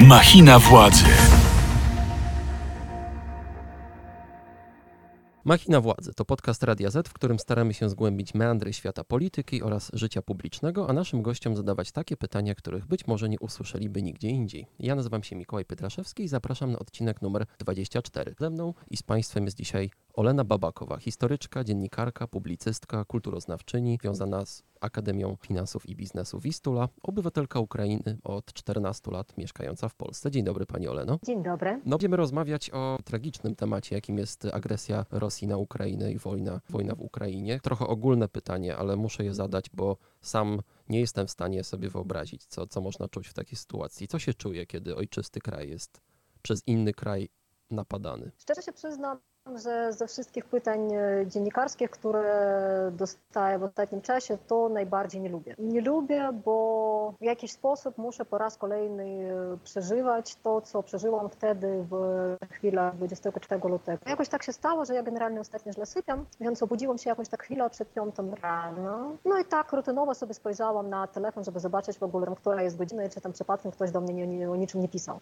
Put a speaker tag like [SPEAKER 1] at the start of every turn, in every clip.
[SPEAKER 1] Machina władzy.
[SPEAKER 2] Machina Władzy to podcast Radia Z, w którym staramy się zgłębić meandry świata polityki oraz życia publicznego, a naszym gościom zadawać takie pytania, których być może nie usłyszeliby nigdzie indziej. Ja nazywam się Mikołaj Pietraszewski i zapraszam na odcinek numer 24. Ze mną i z Państwem jest dzisiaj Olena Babakowa, historyczka, dziennikarka, publicystka, kulturoznawczyni, związana z Akademią Finansów i Biznesu Wistula, obywatelka Ukrainy od 14 lat mieszkająca w Polsce. Dzień dobry Pani Oleno.
[SPEAKER 3] Dzień dobry.
[SPEAKER 2] No, będziemy rozmawiać o tragicznym temacie, jakim jest agresja Rosji na Ukrainę i wojna, wojna w Ukrainie. Trochę ogólne pytanie, ale muszę je zadać, bo sam nie jestem w stanie sobie wyobrazić, co, co można czuć w takiej sytuacji. Co się czuje, kiedy ojczysty kraj jest przez inny kraj napadany?
[SPEAKER 3] Szczerze się przyznam, że ze wszystkich pytań e, dziennikarskich, które dostaję w ostatnim czasie, to najbardziej nie lubię. Nie lubię, bo w jakiś sposób muszę po raz kolejny e, przeżywać to, co przeżyłam wtedy w chwilach 24 lutego. Jakoś tak się stało, że ja generalnie ostatnio źle sypiam, więc obudziłam się jakoś tak chwilę przed piątą rano. No i tak rutynowo sobie spojrzałam na telefon, żeby zobaczyć w ogóle, która jest godzina i czy tam przypadkiem ktoś do mnie nie, nie, o niczym nie pisał.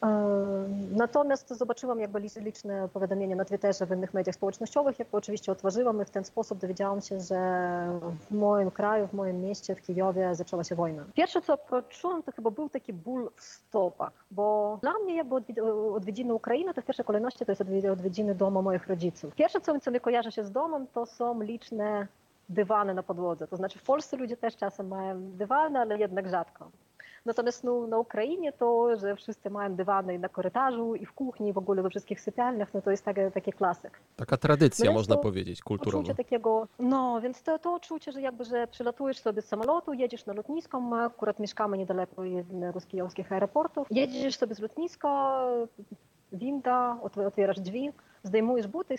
[SPEAKER 3] Natomiast zobaczyłam jakby liczne powiadomienia na Twitterze, w innych mediach społecznościowych, jak oczywiście otworzyłam i w ten sposób dowiedziałam się, że w moim kraju, w moim mieście, w Kijowie zaczęła się wojna. Pierwsze co poczułam, to chyba był taki ból w stopach, bo dla mnie jakby odwiedziny Ukrainy to w pierwszej kolejności to jest odwiedziny domu moich rodziców. Pierwsze co, co mi kojarzy się z domem, to są liczne dywany na podłodze. To znaczy w Polsce ludzie też czasem mają dywany, ale jednak rzadko. Natomiast no, na Ukrainie to, że wszyscy mają dywany na korytarzu i w kuchni, i w ogóle we wszystkich sypialniach, no to jest taki, taki klasyk.
[SPEAKER 2] Taka tradycja, no można powiedzieć, kulturowa.
[SPEAKER 3] Uczucie takiego, no więc to, to uczucie, że jakby, że przylatujesz sobie z samolotu, jedziesz na lotnisko, my akurat mieszkamy niedaleko jednego z kijowskich aeroportów, jedziesz sobie z lotniska, winda, otwierasz drzwi, zdejmujesz buty i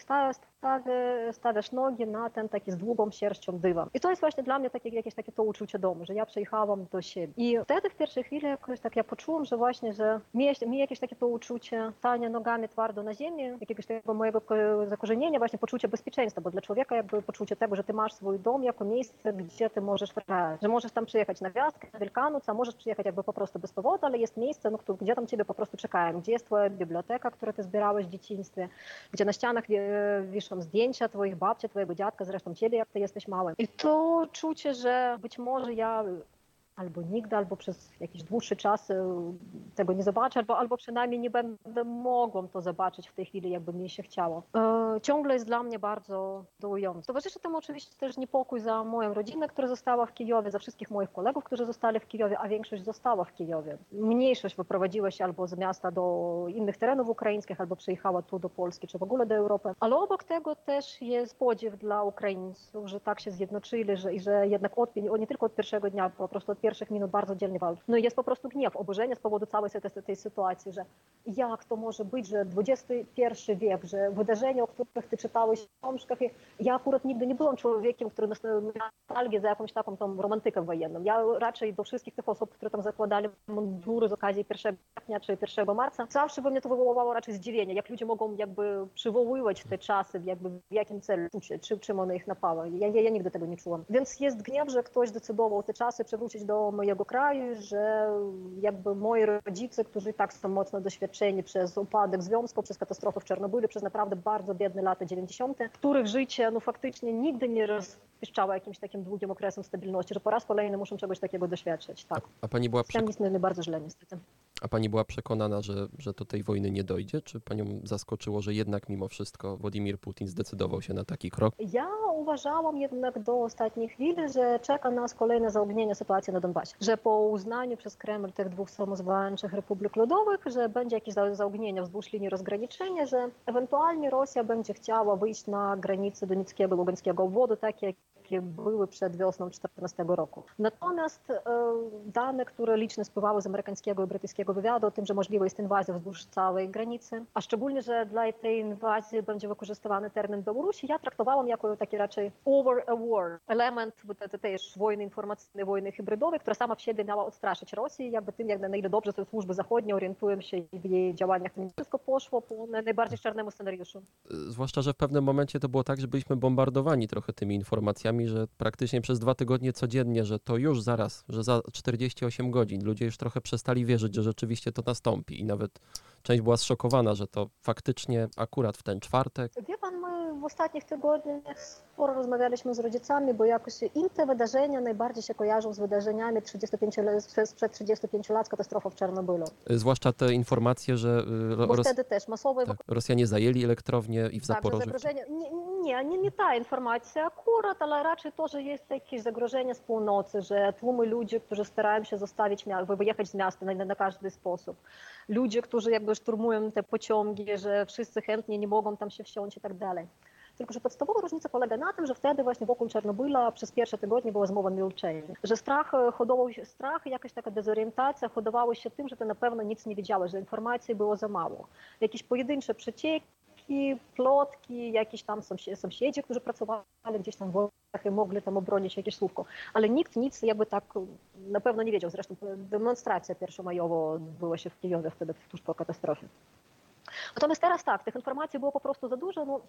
[SPEAKER 3] stawiasz, nogi na ten taki z długą sierścią dywan. I to jest właśnie dla mnie takie, jakieś takie to uczucie domu, że ja przyjechałam do siebie. I wtedy w pierwszej chwili jakoś tak ja poczułam, że właśnie, że mi, mi jakieś takie to uczucie stania nogami twardo na ziemi, jakiegoś takiego mojego zakorzenienia, właśnie poczucie bezpieczeństwa, bo dla człowieka jakby poczucie tego, że ty masz swój dom jako miejsce, gdzie ty możesz wracać, że możesz tam przyjechać na gwiazdkę, na Wielkanoc, a możesz przyjechać jakby po prostu bez powodu, ale jest miejsce, no, gdzie tam ciebie po prostu czekają, gdzie jest twoja biblioteka, którą ty zbierałeś w dzieciństwie, gdzie na ścianach wiszą zdjęcia twoich babci, twojego dziadka, zresztą ciebie, jak ty jesteś małym. I to czucie, że być może ja albo nigdy, albo przez jakiś dłuższy czas e, tego nie zobaczę, albo, albo przynajmniej nie będę mogła to zobaczyć w tej chwili, jakby mi się chciało. E, ciągle jest dla mnie bardzo dołujące. Towarzyszy temu oczywiście też niepokój za moją rodzinę, która została w Kijowie, za wszystkich moich kolegów, którzy zostali w Kijowie, a większość została w Kijowie. Mniejszość wyprowadziła się albo z miasta do innych terenów ukraińskich, albo przyjechała tu do Polski, czy w ogóle do Europy. Ale obok tego też jest podziw dla Ukraińców, że tak się zjednoczyli, że, i że jednak od, nie tylko od pierwszego dnia, po prostu od pierwszych minut bardzo dzielnie walczą. No jest po prostu gniew, oburzenie z powodu całej tej, tej sytuacji, że jak to może być, że XXI wiek, że wydarzenia, o których ty czytałeś w książkach, ja akurat nigdy nie byłam człowiekiem, który nostalgię za jakąś taką tą romantykę wojenną. Ja raczej do wszystkich tych osób, które tam zakładali mundury z okazji 1 kwietnia czy 1 marca, zawsze by mnie to wywoływało raczej zdziwienie, jak ludzie mogą jakby przywoływać te czasy, jakby w jakim celu, czy, czym one ich napały. Ja, ja, ja nigdy tego nie czułam. Więc jest gniew, że ktoś zdecydował te czasy przywrócić do mojego kraju, że jakby moi rodzice, którzy tak są mocno doświadczeni przez upadek związku, przez katastrofę w Czarnobylu, przez naprawdę bardzo biedne lata 90., których życie no faktycznie nigdy nie rozpieszczało jakimś takim długim okresem stabilności, że po raz kolejny muszą czegoś takiego doświadczyć. Tak.
[SPEAKER 2] A, a pani była
[SPEAKER 3] przek- bardzo źle niestety.
[SPEAKER 2] A pani była przekonana, że, że do tej wojny nie dojdzie? Czy panią zaskoczyło, że jednak mimo wszystko Władimir Putin zdecydował się na taki krok?
[SPEAKER 3] Ja uważałam jednak do ostatniej chwili, że czeka nas kolejne zaognienie sytuacji na Donbasie. Że po uznaniu przez Kreml tych dwóch samozwańczych republik ludowych, że będzie jakieś zaognienie wzdłuż linii rozgraniczenia, że ewentualnie Rosja będzie chciała wyjść na granicę Donieckiego, Lugańskiego obwodu, tak jak jakie były przed wiosną 2014 roku. Natomiast e, dane, które licznie spływały z amerykańskiego i brytyjskiego wywiadu o tym, że możliwa jest inwazja wzdłuż całej granicy, a szczególnie, że dla tej inwazji będzie wykorzystywany termin Białorusi, ja traktowałam jako taki raczej over a war, element też wojny informacyjnej, wojny hybrydowej, która sama w siebie miała odstraszyć Rosję, jakby tym, jak na ile dobrze te służby zachodnie orientują się w jej działaniach, wszystko poszło po najbardziej czarnemu scenariuszu.
[SPEAKER 2] Zwłaszcza, że w pewnym momencie to było tak, że byliśmy bombardowani trochę tymi informacjami, newsami, że praktycznie przez dwa tygodnie codziennie, że to już zaraz, że za 48 godzin ludzie już trochę przestali wierzyć, że rzeczywiście to nastąpi i nawet część była zszokowana, że to faktycznie akurat w ten czwartek.
[SPEAKER 3] Wie pan, my w ostatnich tygodniach sporo rozmawialiśmy z rodzicami, bo jakoś im te wydarzenia najbardziej się kojarzą z wydarzeniami 35 sprzed 35 lat katastrofa w Czarnobylu.
[SPEAKER 2] Zwłaszcza te informacje, że
[SPEAKER 3] y, bo wtedy też masowe...
[SPEAKER 2] Tak, Rosjanie zajęli elektrownię i w
[SPEAKER 3] tak,
[SPEAKER 2] Zaporożu.
[SPEAKER 3] Zagrożenie... Nie, nie, nie, nie ta informacja akurat, ale raczej to, że jest jakieś zagrożenie z północy, że tłumy ludzi, którzy starają się zostawić, wyjechać z miasta na, na każdy sposób. Ludzie, którzy jakby szturmują te pociągi, że wszyscy chętnie nie mogą tam się wsiąść i tak dalej. Tylko, że podstawowa różnica polega na tym, że wtedy właśnie wokół Czarnobyla przez pierwsze tygodnie była zmowa milczenia. Że strach hodował się, strach, jakaś taka dezorientacja hodowała się tym, że ty na pewno nic nie wiedziałeś, że informacji było za mało. Jakieś pojedyncze przecieki, plotki, jakieś tam sąsiedzi, którzy pracowali gdzieś tam w Włochach i mogli tam obronić jakieś słówko. Ale nikt nic jakby tak na pewno nie wiedział. Zresztą demonstracja pierwszomajowa odbyła się w Kijowie wtedy tuż po katastrofie. Natomiast teraz tak, tych informacji było po prostu za dużo. No,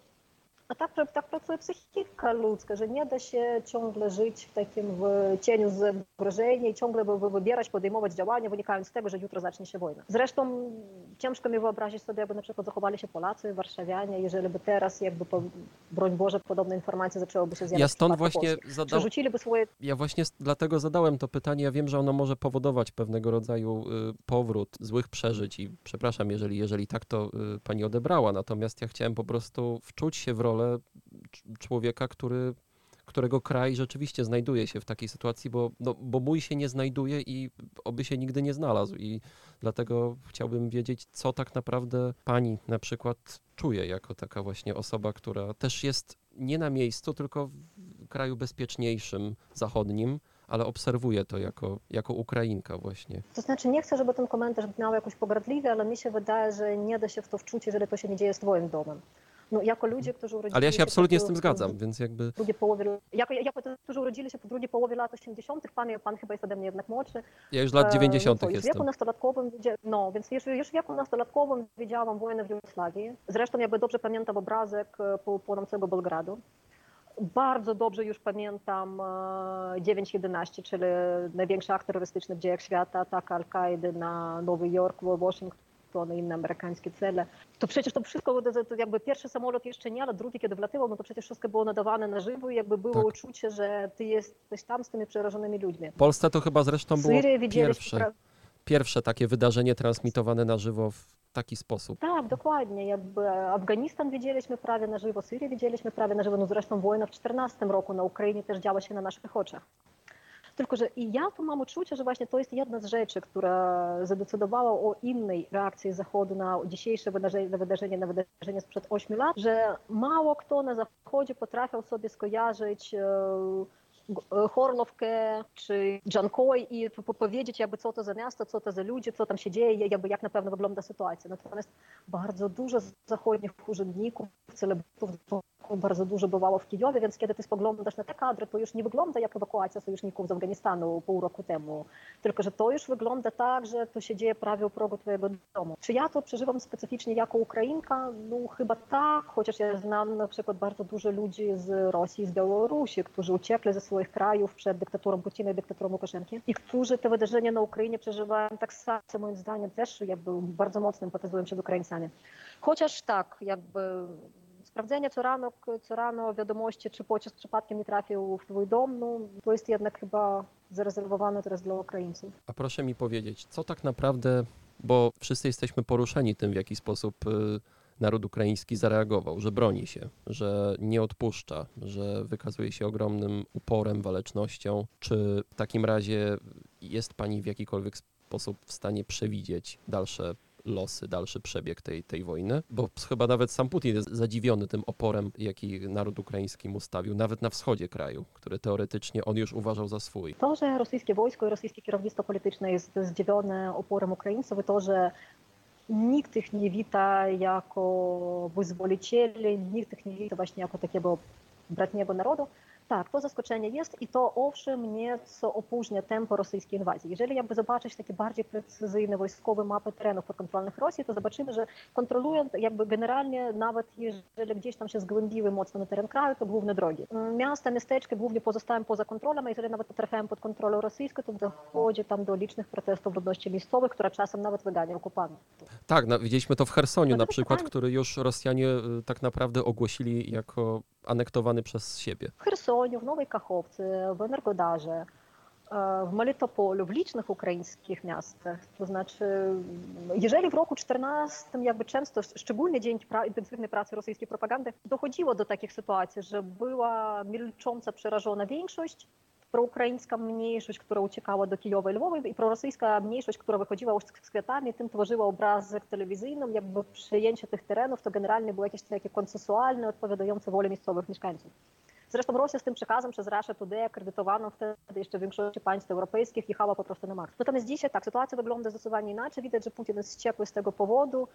[SPEAKER 3] a tak, tak pracuje psychika ludzka, że nie da się ciągle żyć w takim w cieniu zagrożenia i ciągle wybierać, podejmować działania, wynikając z tego, że jutro zacznie się wojna. Zresztą ciężko mi wyobrazić sobie, jakby na przykład zachowali się Polacy, Warszawianie, jeżeli by teraz jakby, po, broń Boże, podobne informacje zaczęłyby się zjawiać
[SPEAKER 2] Ja stąd właśnie zadał...
[SPEAKER 3] swoje...
[SPEAKER 2] Ja właśnie dlatego zadałem to pytanie. Ja wiem, że ono może powodować pewnego rodzaju y, powrót złych przeżyć i przepraszam, jeżeli, jeżeli tak to y, pani odebrała. Natomiast ja chciałem po prostu wczuć się w rolę rolę człowieka, który, którego kraj rzeczywiście znajduje się w takiej sytuacji, bo, no, bo mój się nie znajduje i oby się nigdy nie znalazł. I dlatego chciałbym wiedzieć, co tak naprawdę pani na przykład czuje jako taka właśnie osoba, która też jest nie na miejscu, tylko w kraju bezpieczniejszym, zachodnim, ale obserwuję to jako, jako Ukrainka właśnie.
[SPEAKER 3] To znaczy nie chcę, żeby ten komentarz brzmiał jakoś pogardliwie, ale mi się wydaje, że nie da się w to wczuć, jeżeli to się nie dzieje z twoim domem no, jako ludzie, którzy urodzili
[SPEAKER 2] Ale ja się absolutnie z tym zgadzam, więc jakby...
[SPEAKER 3] Drugie połowie, jako, jako te, którzy urodzili się po drugiej połowie lat 80., pan, pan chyba jest ode mnie jednak młodszy.
[SPEAKER 2] Ja już lat 90.
[SPEAKER 3] E, no,
[SPEAKER 2] jestem.
[SPEAKER 3] w wieku nastolatkowym, no, więc już, już w wieku nastolatkowym widziałam wojnę w Jugosławii. Zresztą jakby dobrze pamiętam obrazek e, po, płonącego Belgradu. Bardzo dobrze już pamiętam 9-11, e, czyli największy akt terrorystyczny w dziejach świata, atak Al-Kaidy na Nowy Jork, Washington to inne amerykańskie cele. To przecież to wszystko, to jakby pierwszy samolot jeszcze nie, ale drugi kiedy wlatywał, no to przecież wszystko było nadawane na żywo i jakby było tak. uczucie, że ty jesteś tam z tymi przerażonymi ludźmi.
[SPEAKER 2] W Polsce to chyba zresztą było pierwsze, pierwsze takie wydarzenie transmitowane na żywo w taki sposób.
[SPEAKER 3] Tak, dokładnie. Jakby Afganistan widzieliśmy prawie na żywo, Syrię widzieliśmy prawie na żywo, no zresztą wojna w 14 roku na Ukrainie też działa się na naszych oczach. Tylko, że i ja tu mam uczucie, że właśnie to jest jedna z rzeczy, która zadecydowała o innej reakcji Zachodu na dzisiejsze wydarzenie, wydarzenie, na wydarzenie sprzed 8 lat, że mało kto na Zachodzie potrafił sobie skojarzyć e, Chorlowkę czy Jankoj i powiedzieć, jakby co to za miasto, co to za ludzie, co tam się dzieje, jakby jak na pewno wygląda sytuacja. Natomiast bardzo dużo zachodnich urzędników, celebrytów bardzo dużo bywało w Kijowie, więc kiedy ty spoglądasz na te kadry, to już nie wygląda jak ewakuacja sojuszników z Afganistanu pół roku temu, tylko że to już wygląda tak, że to się dzieje prawie u progu twojego domu. Czy ja to przeżywam specyficznie jako Ukrainka? No chyba tak, chociaż ja znam na przykład bardzo dużo ludzi z Rosji, z Białorusi, którzy uciekli ze swoich krajów przed dyktaturą Putina i dyktaturą Łukaszenki i którzy te wydarzenia na Ukrainie przeżywają tak samo, moim zdaniem też jakby bardzo mocno empatyzują się z Ukraińcami. Chociaż tak, jakby sprawdzenie co rano, co rano wiadomości, czy pocisk przypadkiem nie trafił w twój dom, no, to jest jednak chyba zarezerwowane teraz dla Ukraińców.
[SPEAKER 2] A proszę mi powiedzieć, co tak naprawdę, bo wszyscy jesteśmy poruszeni tym, w jaki sposób y, naród ukraiński zareagował, że broni się, że nie odpuszcza, że wykazuje się ogromnym uporem, walecznością. Czy w takim razie jest Pani w jakikolwiek sposób w stanie przewidzieć dalsze losy, dalszy przebieg tej, tej wojny, bo chyba nawet sam Putin jest zadziwiony tym oporem, jaki naród ukraiński mu stawił, nawet na wschodzie kraju, który teoretycznie on już uważał za swój.
[SPEAKER 3] To, że rosyjskie wojsko i rosyjskie kierownictwo polityczne jest zdziwione oporem Ukraińców i to, że nikt ich nie wita jako wyzwolicieli, nikt ich nie wita właśnie jako takiego bratniego narodu, Tak, to zaskoczenie jest i to owszem nieco opóźnia tempo rosyjskiej inwazji. Jeżeli jakby zobaczyć takie bardziej precyzyjne wojskowe mapy terenów podkontrolnych Rosji, to zobaczymy, że kontrolują jakby generalnie nawet jeżeli gdzieś tam się zgłębiły mocno na teren kraju, to główne drogi. Miasta, miasteczka głównie pozostają poza kontrolą, a jeżeli nawet trafiają pod kontrolę rosyjską, to dochodzi tam do licznych protestów ludności miejscowych, która czasem nawet wygania okupantów.
[SPEAKER 2] Tak, no, widzieliśmy to w Chersoniu no na przykład, pytanie. który już Rosjanie y, tak naprawdę ogłosili jako anektowany przez siebie.
[SPEAKER 3] W Chersoniu, w Nowej Kachowce, w Energodarze, w Melitopolu, w licznych ukraińskich miastach. To znaczy, jeżeli w roku 14 jakby często, szczególnie dzięki pra intensywnej pracy rosyjskiej propagandy, dochodziło do takich sytuacji, że była milcząca, przerażona większość, proukraińska mniejszość, która uciekała do Kijowa i Lwowa i prorosyjska mniejszość, która wychodziła z kwiatami, tym tworzyła obrazek telewizyjny, jakby przejęcie tych terenów to generalnie było jakieś takie konsensualne, odpowiadające woli miejscowych mieszkańców. Zresztą Rosja z tym przekazem przez Russia Today akredytowaną wtedy jeszcze w większości państw europejskich jechała po prostu na maks. Natomiast dzisiaj tak, sytuacja wygląda zdecydowanie inaczej. Widać, że Putin jest wściekły z tego powodu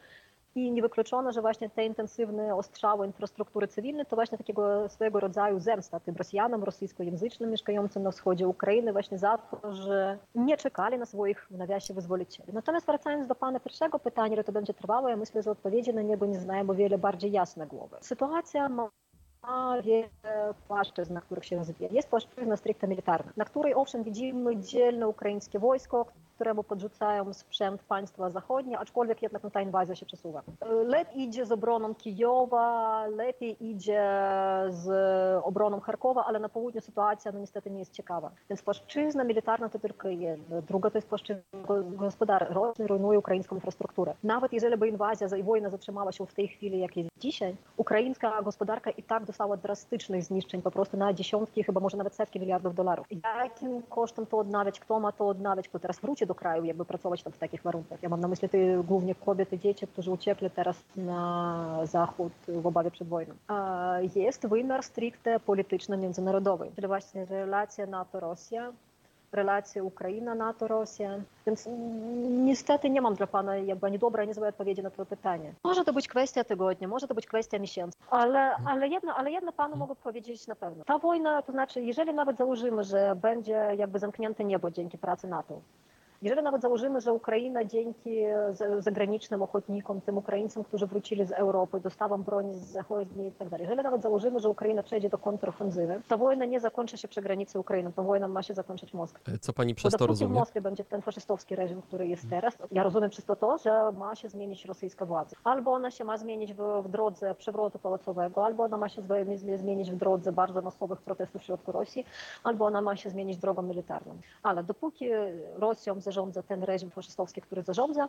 [SPEAKER 3] i niewykluczone, że właśnie te intensywne ostrzały infrastruktury cywilnej to właśnie takiego swojego rodzaju zemsta tym Rosjanom rosyjskojęzycznym mieszkającym na wschodzie Ukrainy właśnie za to, że nie czekali na swoich w nawiasie wyzwolicieli. Natomiast wracając do pana pierwszego pytania, ile to będzie trwało, ja myślę, że odpowiedzi na niego nie znają o wiele bardziej jasne głowy. Sytuacja ma ma wiele płaszczyzn, na których się rozwija. Jest płaszczyzna stricte militarna, na której owszem widzimy dzielne ukraińskie wojsko, któremu podrzucają sprzęt państwa zachodnie, aczkolwiek jednak no, ta inwazja się przesuwa. Lepiej idzie z obroną Kijowa, lepiej idzie z obroną Charkowa, ale na południu sytuacja no niestety nie jest ciekawa. Więc płaszczyzna militarna to tylko jedna. Druga to jest płaszczyzna gospodarcza. Rosja rujnuje ukraińską infrastrukturę. Nawet jeżeli by inwazja i wojna zatrzymała się w tej chwili, jak jest dzisiaj, ukraińska gospodarka i tak dostała drastycznych zniszczeń, po prostu na dziesiątki, chyba może nawet setki miliardów dolarów. Jakim kosztem to odnawiać? Kto ma to odnawiać? Kto teraz wróci do kraju, jakby pracować tam w takich warunkach? Ja mam na myśli ty, głównie kobiety, dzieci, którzy uciekli teraz na zachód w obawie przed wojną. Jest wymiar stricte polityczno-międzynarodowy, czyli właśnie relacja NATO-Rosja, relacje Ukraina, NATO, Rosja. Więc niestety nie mam dla Pana jakby ani dobrej, ani złej odpowiedzi na to pytanie. Może to być kwestia tygodnia, może to być kwestia miesięcy, ale, ale, jedno, ale jedno Panu mogę powiedzieć na pewno. Ta wojna, to znaczy, jeżeli nawet założymy, że będzie jakby zamknięte niebo dzięki pracy NATO, jeżeli nawet założymy, że Ukraina dzięki zagranicznym ochotnikom, tym Ukraińcom, którzy wrócili z Europy, dostawom broni z zachodniej i tak dalej, jeżeli nawet założymy, że Ukraina przejdzie do kontrofensywy, ta wojna nie zakończy się przy granicy Ukrainy, ta wojna ma się zakończyć w Moskwie.
[SPEAKER 2] E, co pani przez to rozumie?
[SPEAKER 3] w Moskwie będzie ten faszystowski reżim, który jest teraz. Ja rozumiem przez to to, że ma się zmienić rosyjska władza. Albo ona się ma zmienić w, w drodze przewrotu pałacowego, albo ona ma się zmienić w drodze bardzo masowych protestów w środku Rosji, albo ona ma się zmienić drogą militarną. Ale dopóki Rosją zarządza ten reżim faszystowski, który zarządza,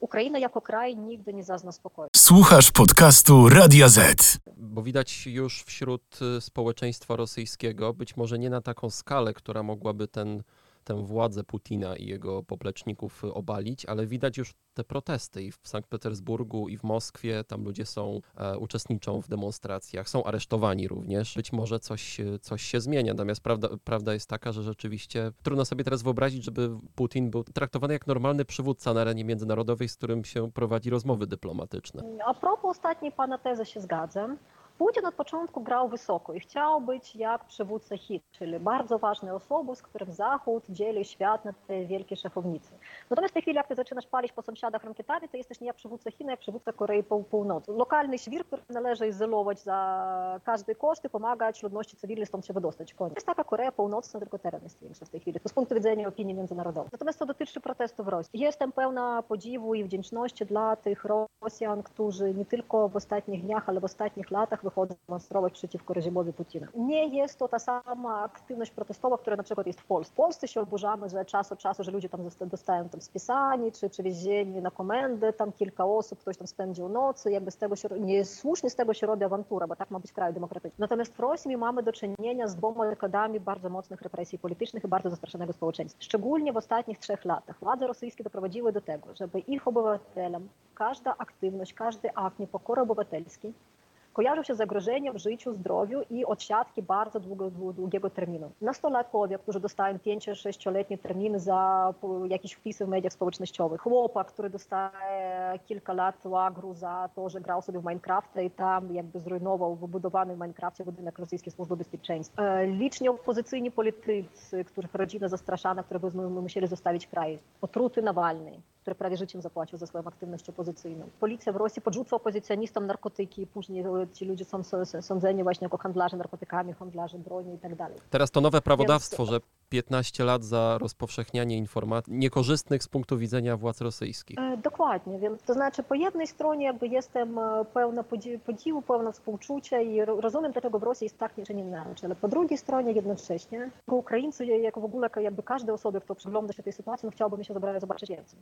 [SPEAKER 3] Ukraina jako kraj nigdy nie zazna spokoju.
[SPEAKER 1] Słuchasz podcastu Radia Z.
[SPEAKER 2] Bo widać już wśród y, społeczeństwa rosyjskiego, być może nie na taką skalę, która mogłaby ten tę władzę Putina i jego popleczników obalić, ale widać już te protesty i w Sankt Petersburgu, i w Moskwie. Tam ludzie są, e, uczestniczą w demonstracjach, są aresztowani również. Być może coś, coś się zmienia. Natomiast prawda, prawda jest taka, że rzeczywiście trudno sobie teraz wyobrazić, żeby Putin był traktowany jak normalny przywódca na arenie międzynarodowej, z którym się prowadzi rozmowy dyplomatyczne.
[SPEAKER 3] A propos ostatniej pana tezy się zgadzam. Putin od początku grał wysoko i chciał być jak przywódca hit, czyli bardzo ważnej osobą, z którym Zachód dzieli świat na te wielkie szachownice. Natomiast w tej chwili, jak ty zaczynasz palić po sąsiadach rakietami, to jesteś nie jak przywódca Chin, jak przywódca Korei Północnej. Lokalny świr, który należy izolować za każdy koszt i pomagać ludności cywilnej stąd się wydostać. Koniec. Jest taka Korea Północna, tylko teren jest większy w tej chwili. To z punktu widzenia opinii międzynarodowej. Natomiast co dotyczy protestów w Rosji. Jestem pełna podziwu i wdzięczności dla tych Rosjan, którzy nie tylko w ostatnich dniach, ale w ostatnich latach wychodzą demonstrować przeciwko reżimowi Putina. Nie jest to ta sama aktywność protestowa, która na przykład jest w Polsce. W Polsce się oburzamy, że czas od czasu, że ludzie tam dostają tam spisani, czy przywiezieni na komendę, tam kilka osób, ktoś tam spędził nocy, jakby z tego się, niesłusznie z tego się robi awantura, bo tak ma być kraj demokratyczny. Natomiast w Rosji mamy do czynienia z dwoma dekadami bardzo mocnych represji politycznych i bardzo zastraszonego społeczeństwa. Szczególnie w ostatnich trzech latach władze rosyjskie doprowadziły do tego, żeby ich obywatelom każda aktywność, każdy akt niepokory obywatelskiej kojarzy się zagrożeniem życiu, zdrowiu i odsiadki bardzo długo, długiego terminu. Nastolatkowie, którzy dostają 5-6-letnie terminy za jakieś wpisy w mediach społecznościowych, chłopak, który dostaje kilka lat łagru za to, że grał sobie w Minecrafta i tam jakby zrujnował wybudowany w Minecrafcie budynek rosyjskiej służby bezpieczeństwa. Liczni opozycyjni politycy, których rodzina zastraszana, które by musieli zostawić kraj. Otruty Nawalny, który prawie życiem zapłacił za swoją aktywność opozycyjną. Policja w Rosji podrzuca opozycjonistom narkotyki, później ci ludzie są sądzeni właśnie jako handlarze narkotykami, handlarze broni i tak dalej.
[SPEAKER 2] Teraz to nowe prawodawstwo, Więc... że 15 lat za rozpowszechnianie informacji niekorzystnych z punktu widzenia władz rosyjskich.
[SPEAKER 3] Dokładnie, więc to znaczy po jednej stronie jakby jestem pełna podziwu, pełna współczucia i rozumiem, dlaczego w Rosji jest tak, czy nie inaczej, ale po drugiej stronie jednocześnie jako Ukraińcy, jako w ogóle jakby każdej osoby, kto przygląda się tej sytuacji, no chciałbym się zobaczyć więcej.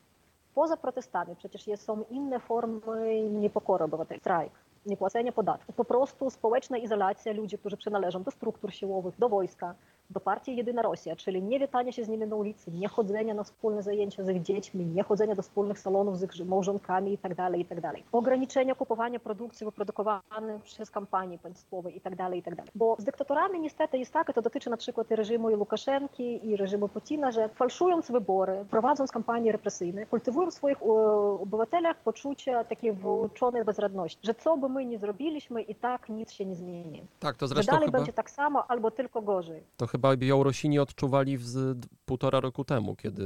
[SPEAKER 3] Poza protestami przecież są inne formy niepokory obywatelskiej, strajk, niepłacenia podatków, po prostu społeczna izolacja ludzi, którzy przynależą do struktur siłowych, do wojska, do partii Jedyna Rosja, czyli nie witanie się z nimi na ulicy, nie chodzenia na wspólne zajęcia z ich dziećmi, nie chodzenia do wspólnych salonów z ich małżonkami itd., tak itd. Tak Ograniczenia kupowania produkcji wyprodukowanej przez kampanie państwowe itd., tak itd. Bo z dyktatorami niestety jest tak, to dotyczy na przykład i reżimu i Łukaszenki, i reżimu Putina, że falszując wybory, prowadząc kampanie represyjne, kultywują w swoich obywatelach poczucie takiej włączonej bezradności, że co by my nie zrobiliśmy i tak nic się nie zmieni.
[SPEAKER 2] Tak, to zresztą
[SPEAKER 3] że dalej
[SPEAKER 2] chyba...
[SPEAKER 3] będzie tak samo albo tylko gorzej.
[SPEAKER 2] To chyba Białorusini odczuwali z półtora roku temu, kiedy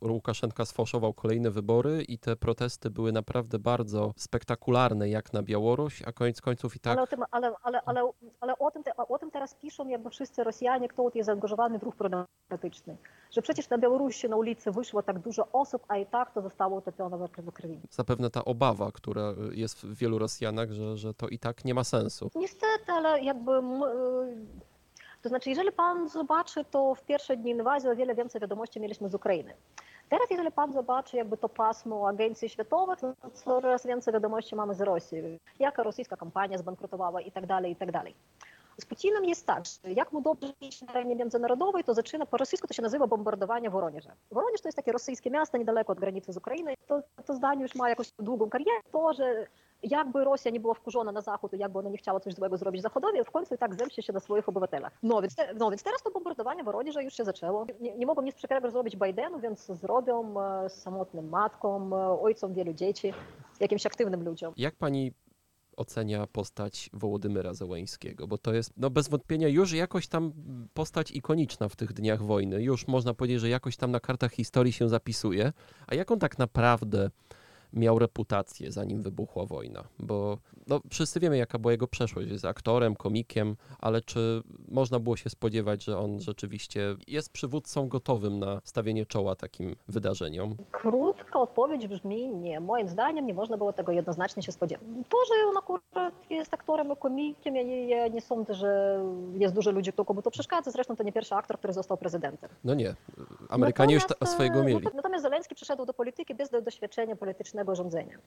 [SPEAKER 2] Łukaszenka sfałszował kolejne wybory i te protesty były naprawdę bardzo spektakularne jak na Białoruś, a koniec końców i tak...
[SPEAKER 3] Ale o tym, ale, ale, ale, ale o, tym te, o tym teraz piszą jakby wszyscy Rosjanie, kto jest zaangażowany w ruch prodemokratyczny. Że przecież na Białorusi na ulicy wyszło tak dużo osób, a i tak to zostało utopione w krwi.
[SPEAKER 2] Zapewne ta obawa, która jest w wielu Rosjanach, że, że to i tak nie ma sensu.
[SPEAKER 3] Niestety, ale jakby to znaczy, jeżeli pan zobaczy, to w pierwsze dni inwazji o wiele więcej wiadomości mieliśmy z Ukrainy. Teraz, jeżeli pan zobaczy jakby to pasmo agencji światowych, to coraz więcej wiadomości mamy z Rosji. Jaka rosyjska kampania zbankrutowała i tak dalej, i tak dalej. Z Putinem jest tak, że jak mu dobrze na arenie międzynarodowej, to zaczyna, po rosyjsku to się nazywa bombardowanie Woronieża. Woronież to jest takie rosyjskie miasto niedaleko od granicy z Ukrainą. To, to zdanie już ma jakąś długą karierę. To, że jakby Rosja nie była wkurzona na Zachód, jakby ona nie chciała coś złego zrobić Zachodowi, w końcu i tak zemści się na swoich obywatelach. No więc, no więc teraz to bombardowanie Woronieża już się zaczęło. Nie, nie mogą nic przekrego zrobić Bidenu, więc zrobią e, samotnym matkom, e, ojcom wielu dzieci, jakimś aktywnym ludziom.
[SPEAKER 2] Jak pani ocenia postać Wołodymyra Zełeńskiego, bo to jest no bez wątpienia już jakoś tam postać ikoniczna w tych dniach wojny. Już można powiedzieć, że jakoś tam na kartach historii się zapisuje. A jak on tak naprawdę miał reputację, zanim wybuchła wojna, bo no, wszyscy wiemy, jaka była jego przeszłość. Jest aktorem, komikiem, ale czy można było się spodziewać, że on rzeczywiście jest przywódcą gotowym na stawienie czoła takim wydarzeniom?
[SPEAKER 3] Krótka odpowiedź brzmi nie. Moim zdaniem nie można było tego jednoznacznie się spodziewać. To, że on akurat jest aktorem i komikiem, ja nie, ja nie sądzę, że jest dużo ludzi, komu to przeszkadza. Zresztą to nie pierwszy aktor, który został prezydentem.
[SPEAKER 2] No nie. Amerykanie natomiast, już swojego mieli.
[SPEAKER 3] Natomiast Zeleński przyszedł do polityki bez doświadczenia politycznego rządzenia.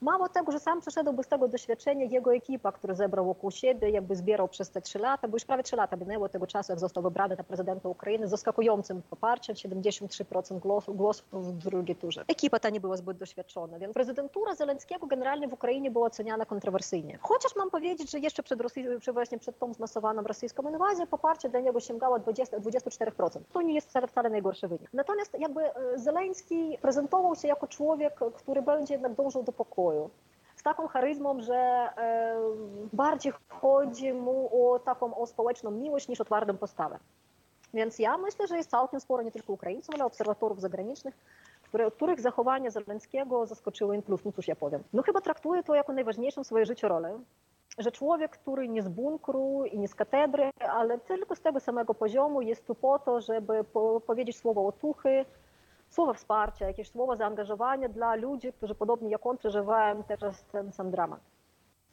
[SPEAKER 3] Mało tego, że sam przeszedł z tego doświadczenia, jego ekipa, który zebrał wokół siebie, jakby zbierał przez te trzy lata, bo już prawie trzy lata minęło tego czasu, jak został wybrany na prezydenta Ukrainy, z zaskakującym poparciem, 73% głosów, w drugiej turze. Ekipa ta nie była zbyt doświadczona, więc prezydentura Zelenskiego generalnie w Ukrainie była oceniana kontrowersyjnie. Chociaż mam powiedzieć, że jeszcze przed, Rosji, właśnie przed tą zmasowaną rosyjską inwazją poparcie dla niego sięgało 20, 24%. To nie jest wcale, wcale najgorszy wynik. Natomiast jakby e, Zeleński prezentował się jako człowiek, który będzie jednak dążył do pokoju z taką charyzmą, że bardziej chodzi mu o taką o społeczną miłość niż o twardą postawę. Więc ja myślę, że jest całkiem sporo nie tylko Ukraińców, ale obserwatorów zagranicznych, które, których zachowanie Zeleńskiego zaskoczyło in plus. No cóż ja powiem. No chyba traktuję to jako najważniejszą w swojej życiu rolę, że człowiek, który nie z bunkru i nie z katedry, ale tylko z tego samego poziomu jest tu po to, żeby po, powiedzieć słowo otuchy, słowa wsparcia, jakieś słowa zaangażowania dla ludzi, którzy podobnie jak on przeżywają teraz ten sam dramat.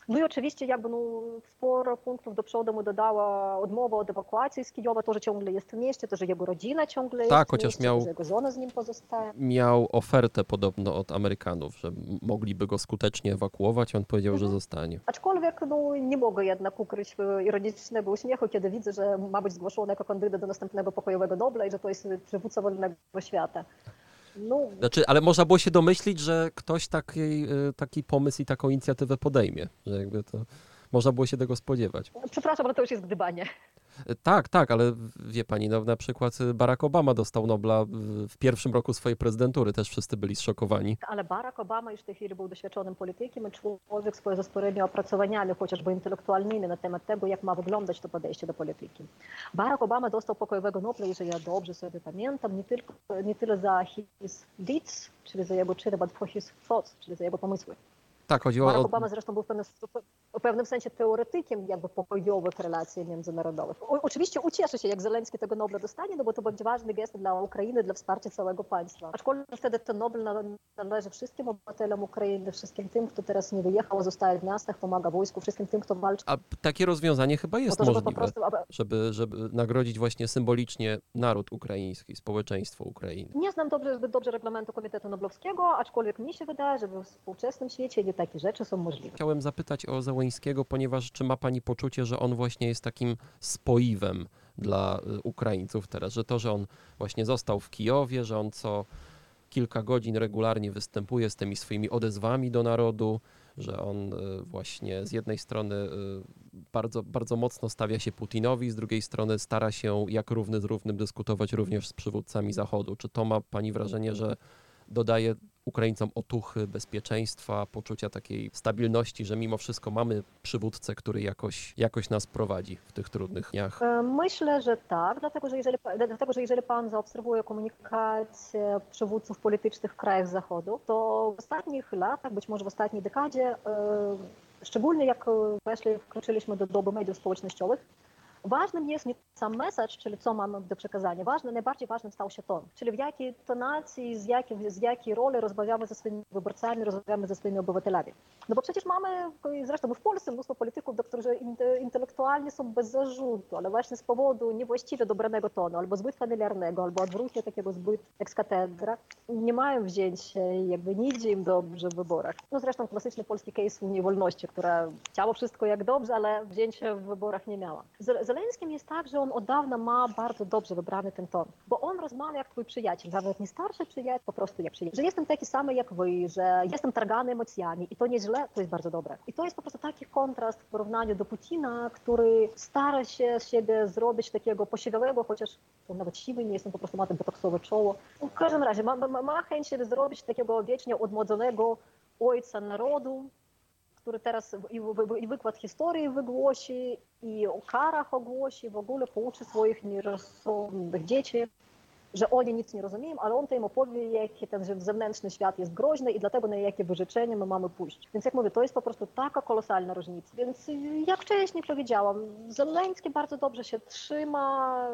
[SPEAKER 3] No i oczywiście jakby no, sporo punktów do przodu mu dodała odmowa od ewakuacji z Kijowa, to, że ciągle jest w mieście, to, że jego rodzina ciągle tak, jest chociaż mieście, miał, że jego żona z nim pozostaje.
[SPEAKER 2] Miał ofertę podobno od Amerykanów, że mogliby go skutecznie ewakuować, on powiedział, mhm. że zostanie.
[SPEAKER 3] Aczkolwiek no, nie mogę jednak ukryć ironicznego uśmiechu, kiedy widzę, że ma być zgłoszony jako kandydat do następnego pokojowego Nobla i że to jest przywódca wolnego świata.
[SPEAKER 2] No. Znaczy, ale można było się domyślić, że ktoś taki, y, taki pomysł i taką inicjatywę podejmie, że jakby to można było się tego spodziewać.
[SPEAKER 3] Przepraszam, ale to już jest gdybanie.
[SPEAKER 2] Tak, tak, ale wie pani, no na przykład Barack Obama dostał Nobla w pierwszym roku swojej prezydentury, też wszyscy byli zszokowani.
[SPEAKER 3] Ale Barack Obama już w tej chwili był doświadczonym politykiem i człowiek z ze sporymi opracowaniami, chociażby intelektualnymi na temat tego, jak ma wyglądać to podejście do polityki. Barack Obama dostał pokojowego Nobla, jeżeli ja dobrze sobie pamiętam, nie, tylko, nie tyle za his deeds, czyli za jego czyny, but for his thoughts, czyli za jego pomysły.
[SPEAKER 2] Tak, chodziło
[SPEAKER 3] Barack
[SPEAKER 2] o...
[SPEAKER 3] Obama zresztą był w pewnym, w pewnym sensie teoretykiem jakby pokojowych relacji międzynarodowych. O, oczywiście ucieszy się, jak Zeleński tego Nobla dostanie, no bo to będzie ważny gest dla Ukrainy, dla wsparcia całego państwa. Aczkolwiek wtedy ten Nobel należy wszystkim obywatelom Ukrainy, wszystkim tym, kto teraz nie wyjechał, zostaje w miastach, pomaga wojsku, wszystkim tym, kto walczy.
[SPEAKER 2] A takie rozwiązanie chyba jest
[SPEAKER 3] to, żeby
[SPEAKER 2] możliwe,
[SPEAKER 3] prostu,
[SPEAKER 2] żeby, żeby nagrodzić właśnie symbolicznie naród ukraiński, społeczeństwo Ukrainy.
[SPEAKER 3] Nie znam dobrze, dobrze reglamentu Komitetu Noblowskiego, aczkolwiek mi się wydaje, że we współczesnym świecie nie takie rzeczy są możliwe.
[SPEAKER 2] Chciałem zapytać o Zełeńskiego, ponieważ czy ma Pani poczucie, że on właśnie jest takim spoiwem dla y, Ukraińców teraz, że to, że on właśnie został w Kijowie, że on co kilka godzin regularnie występuje z tymi swoimi odezwami do narodu, że on y, właśnie z jednej strony y, bardzo, bardzo mocno stawia się Putinowi, z drugiej strony stara się jak równy z równym dyskutować również z przywódcami Zachodu. Czy to ma Pani wrażenie, że dodaje Ukraińcom otuchy, bezpieczeństwa, poczucia takiej stabilności, że mimo wszystko mamy przywódcę, który jakoś, jakoś nas prowadzi w tych trudnych dniach?
[SPEAKER 3] Myślę, że tak, dlatego że jeżeli, dlatego, że jeżeli pan zaobserwuje komunikację przywódców politycznych w krajach Zachodu, to w ostatnich latach, być może w ostatniej dekadzie, szczególnie jak weszli, wkroczyliśmy do doby mediów społecznościowych, Ważnym jest nie sam message, czyli co mamy do przekazania. Ważne, najbardziej ważnym stał się ton. Czyli w jakiej tonacji, z jakiej, z jakiej roli rozmawiamy ze swoimi wyborcami, rozmawiamy ze swoimi obywatelami. No bo przecież mamy, zresztą w Polsce mnóstwo polityków, którzy intelektualnie są bez zarzutu, ale właśnie z powodu niewłaściwie dobranego tonu, albo zbyt familiarnego, albo odwrócenia takiego zbyt ex cathedra, nie mają wzięć jakby nie idzie im dobrze w wyborach. No zresztą klasyczny polski case Unii Wolności, która chciała wszystko jak dobrze, ale wzięcia w wyborach nie miała. Zeleńskim jest tak, że on od dawna ma bardzo dobrze wybrany ten ton, bo on rozmawia jak twój przyjaciel, nawet nie starszy przyjaciel, po prostu jak przyjaciel. Że jestem taki sam jak wy, że jestem targany emocjami i to nie źle, to jest bardzo dobre. I to jest po prostu taki kontrast w porównaniu do Putina, który stara się z siebie zrobić takiego posiwiałego, chociaż on nawet siwy nie jestem, po prostu ma te botoksowe czoło. W każdym razie ma, ma, ma chęć zrobić takiego wiecznie odmłodzonego ojca narodu, który teraz i, i wykład historii wygłosi, i o karach ogłosi, w ogóle pouczy swoich nierozsądnych dzieci, że oni nic nie rozumieją, ale on to im opowie, jaki ten zewnętrzny świat jest groźny i dlatego na jakie wyrzeczenia my mamy pójść. Więc jak mówię, to jest po prostu taka kolosalna różnica. Więc jak wcześniej powiedziałam, Zeleński bardzo dobrze się trzyma.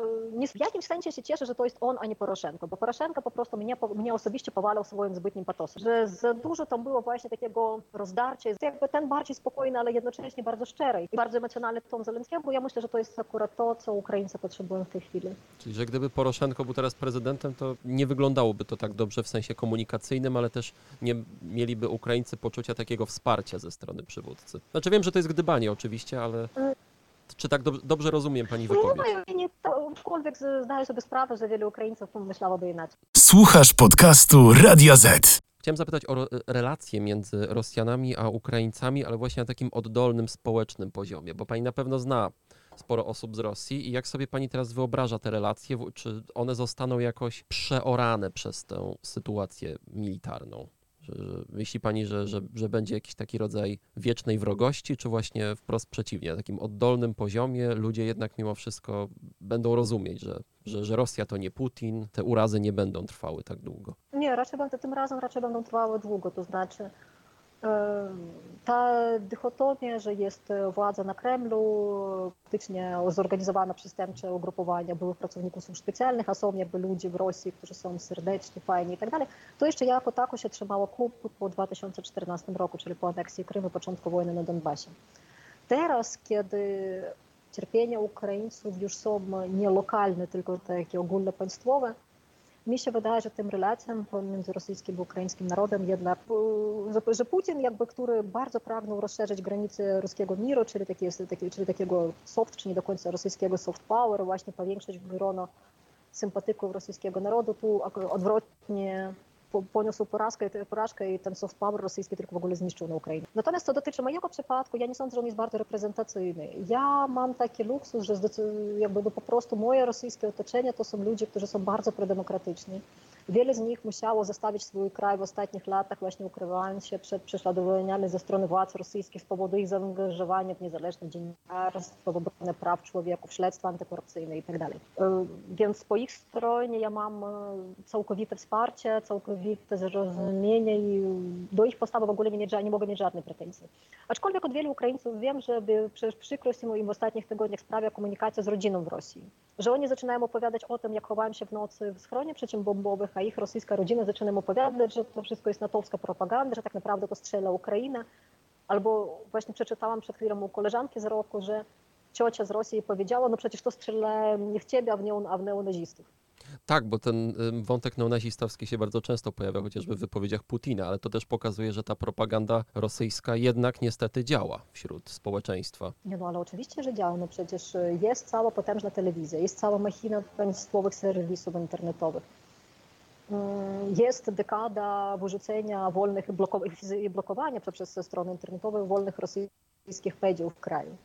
[SPEAKER 3] W jakimś sensie się cieszę, że to jest on, a nie Poroszenko, bo Poroszenko po prostu mnie, mnie osobiście powalał swoim zbytnim patosem. Że za dużo tam było właśnie takiego rozdarcia, jakby ten bardziej spokojny, ale jednocześnie bardzo szczery i bardzo emocjonalny ton Zeleńskiego. Ja myślę, że to jest akurat to, co Ukraińcy potrzebują w tej chwili.
[SPEAKER 2] Czyli, że gdyby Poroszenko był teraz prezydentem, prezydentem, to nie wyglądałoby to tak dobrze w sensie komunikacyjnym, ale też nie mieliby Ukraińcy poczucia takiego wsparcia ze strony przywódcy. Znaczy wiem, że to jest gdybanie oczywiście, ale czy tak do, dobrze rozumiem pani wypowiedź?
[SPEAKER 3] Nie, nie, aczkolwiek zdaję sobie sprawę, że wielu Ukraińców pomyślałoby inaczej.
[SPEAKER 1] Słuchasz podcastu Radia Z.
[SPEAKER 2] Chciałem zapytać o relacje między Rosjanami a Ukraińcami, ale właśnie na takim oddolnym, społecznym poziomie, bo pani na pewno zna sporo osób z Rosji i jak sobie pani teraz wyobraża te relacje, czy one zostaną jakoś przeorane przez tę sytuację militarną? Że, że myśli pani, że, że, że będzie jakiś taki rodzaj wiecznej wrogości, czy właśnie wprost przeciwnie, na takim oddolnym poziomie ludzie jednak mimo wszystko będą rozumieć, że, że, że Rosja to nie Putin, te urazy nie będą trwały tak długo?
[SPEAKER 3] Nie, raczej będą, tym razem raczej będą trwały długo, to znaczy ta dychotomia, że jest władza na Kremlu, faktycznie zorganizowane przestępcze ugrupowania byłych pracowników służb specjalnych, a są jakby ludzie w Rosji, którzy są serdeczni, fajni i tak dalej, to jeszcze jako tako się trzymało klub po 2014 roku, czyli po aneksji Krymu, początku wojny na Donbasie. Teraz, kiedy cierpienia Ukraińców już są nie lokalne, tylko takie ogólnopaństwowe, mi się wydaje, że tym relacjom pomiędzy rosyjskim i ukraińskim narodem jednak, że, że Putin jakby, który bardzo pragnął rozszerzyć granice ruskiego miru, czyli, taki, taki, czyli takiego soft, czy nie do końca rosyjskiego soft power, właśnie powiększyć grono sympatyków rosyjskiego narodu, tu odwrotnie poniósł porażkę, porażkę i ten soft power rosyjski tylko w ogóle zniszczył na Ukrainie. Natomiast co dotyczy mojego przypadku, ja nie sądzę, że on jest bardzo reprezentacyjny. Ja mam taki luksus, że jakby no po prostu moje rosyjskie otoczenie to są ludzie, którzy są bardzo prodemokratyczni. Wiele z nich musiało zostawić swój kraj w ostatnich latach, właśnie ukrywając się przed prześladowaniami ze strony władz rosyjskich z powodu ich zaangażowania w niezależne dziennikarstwo, w obronę praw człowieka, w śledztwa antykorupcyjne itd. Tak więc po ich stronie ja mam całkowite wsparcie, całkowite zrozumienie i do ich postawy w ogóle nie, nie mogę mieć żadnych pretensji. Aczkolwiek od wielu Ukraińców wiem, że przykrość im w ostatnich tygodniach sprawia komunikacja z rodziną w Rosji. Że oni zaczynają opowiadać o tym, jak chowałem się w nocy w schronie przeciwbombowych, a ich rosyjska rodzina zaczyna opowiadać, że to wszystko jest natowska propaganda, że tak naprawdę to strzela Ukraina. Albo właśnie przeczytałam przed chwilą u koleżanki z roku, że ciocia z Rosji powiedziała, no przecież to strzela nie w ciebie, a w, neo, a w neonazistów.
[SPEAKER 2] Tak, bo ten wątek neonazistowski się bardzo często pojawia, chociażby w wypowiedziach Putina, ale to też pokazuje, że ta propaganda rosyjska jednak niestety działa wśród społeczeństwa.
[SPEAKER 3] Nie no, ale oczywiście, że działa. No przecież jest cała potężna telewizja, jest cała machina państwowych serwisów internetowych. Mm, jest dekada wyrzucenia wolnych i blokowania przez strony internetowe wolnych rosyjskich mediów w kraju.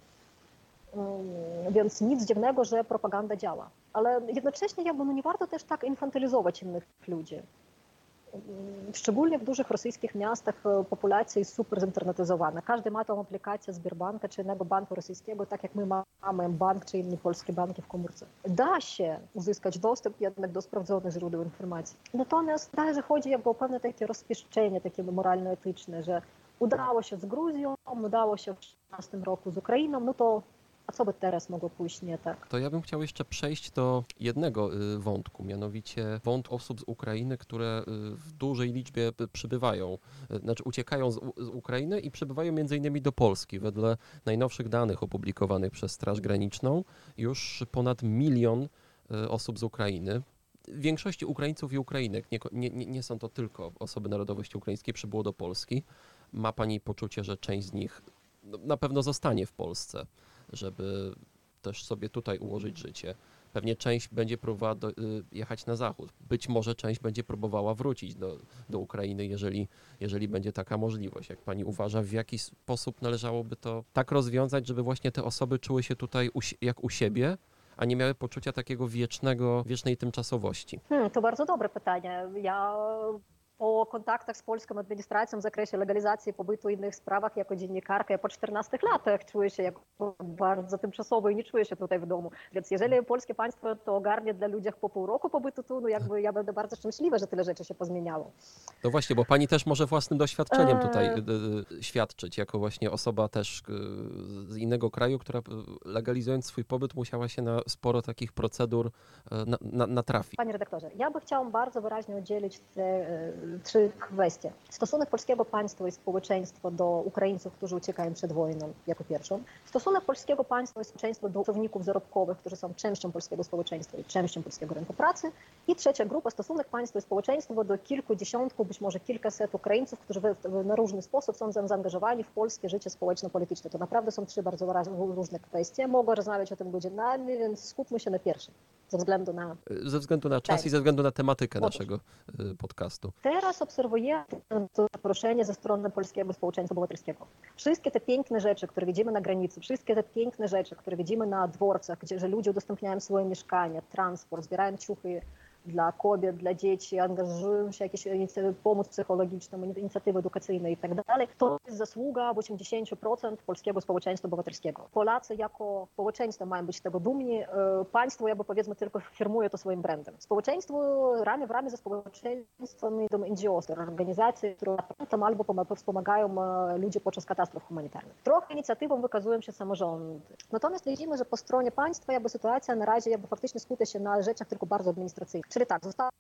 [SPEAKER 3] Mm, więc nic dziwnego, że propaganda działa. Ale jednocześnie jakby no nie warto też tak infantylizować innych ludzi. Mm, miastach e, populacja jest super zinternetyzowana. Każdy ma tą aplikację Sberbanka czy innego banku rosyjskiego, tak jak my mamy bank czy inne polskie banki w komórce. Da się uzyskać dostęp jednak do sprawdzonych źródeł informacji. Natomiast dalej chodzi jakby o pewne takie rozpieszczenie takie moralno-etyczne, że udało się z Gruzją, udało się w 2016 roku z Ukrainą, no to a co by teraz mogło pójść nie tak?
[SPEAKER 2] To ja bym chciał jeszcze przejść do jednego y, wątku, mianowicie wąt osób z Ukrainy, które y, w dużej liczbie przybywają, y, znaczy uciekają z, Ukrainy i przybywają między innymi do Polski. Wedle najnowszych danych opublikowanych przez Straż Graniczną już ponad milion osób z Ukrainy, większości Ukraińców i Ukrainek, nie, nie, nie, są to tylko osoby narodowości ukraińskiej, przybyło do Polski. Ma Pani poczucie, że część z nich no, na pewno zostanie w Polsce? Żeby też sobie tutaj ułożyć życie. Pewnie część będzie próbowała do, y, jechać na zachód. Być może część będzie próbowała wrócić do, do Ukrainy, jeżeli, jeżeli będzie taka możliwość. Jak pani uważa, w jaki sposób należałoby to tak rozwiązać, żeby właśnie te osoby czuły się tutaj u, jak u siebie, a nie miały poczucia takiego wiecznego, wiecznej tymczasowości?
[SPEAKER 3] Hmm, to bardzo dobre pytanie. Ja po kontaktach z polską administracją w zakresie legalizacji pobytu w innych sprawach jako dziennikarka. Ja po 14 latach czuję się jako bardzo tymczasowo i nie czuję się tutaj w domu. Więc jeżeli polskie państwo to ogarnie dla ludzi po pół roku pobytu tu, no jakby ja będę bardzo szczęśliwa, że tyle rzeczy się pozmieniało.
[SPEAKER 2] No właśnie, bo pani też może własnym doświadczeniem tutaj e... świadczyć, jako właśnie osoba też z innego kraju, która legalizując swój pobyt musiała się na sporo takich procedur na, na, natrafić.
[SPEAKER 3] Panie redaktorze, ja bym chciała bardzo wyraźnie oddzielić te trzy kwestie. Stosunek polskiego państwa i społeczeństwa do Ukraińców, którzy uciekają przed wojną, jako pierwszą. Stosunek polskiego państwa i społeczeństwa do pracowników zarobkowych, którzy są częścią polskiego społeczeństwa i częścią polskiego rynku pracy. I trzecia grupa, stosunek państwa i społeczeństwa do kilkudziesiątku, być może kilkaset Ukraińców, którzy na różny sposób są zaangażowani w polskie życie społeczno-polityczne. To naprawdę są trzy bardzo różne kwestie. Mogę rozmawiać o tym godzinami, więc skupmy się na pierwszym ze względu na...
[SPEAKER 2] Ze względu na czas tak. i ze względu na tematykę Otóż. naszego y, podcastu.
[SPEAKER 3] Teraz obserwujemy to zaproszenie ze strony polskiego społeczeństwa obywatelskiego. Wszystkie te piękne rzeczy, które widzimy na granicy, wszystkie te piękne rzeczy, które widzimy na dworcach, gdzie że ludzie udostępniają swoje mieszkania, transport, zbierają ciuchy dla kobiet, dla dzieci, angażują się jakieś pomoc psychologiczną, inicjatywy edukacyjne i tak dalej. To jest zasługa 80% polskiego społeczeństwa obywatelskiego. Polacy jako społeczeństwo mają być tego dumni. E, państwo jakby powiedzmy tylko firmuje to swoim brandem. Społeczeństwo ramię w ramię ze społeczeństwem idą NGOs, organizacje, które tam albo wspomagają e, ludzi podczas katastrof humanitarnych. Trochę inicjatywą wykazują się samorządy. Natomiast widzimy, że po stronie państwa jakby sytuacja na razie jakby faktycznie skupia się na rzeczach tylko bardzo administracyjnych. Czyli tak, została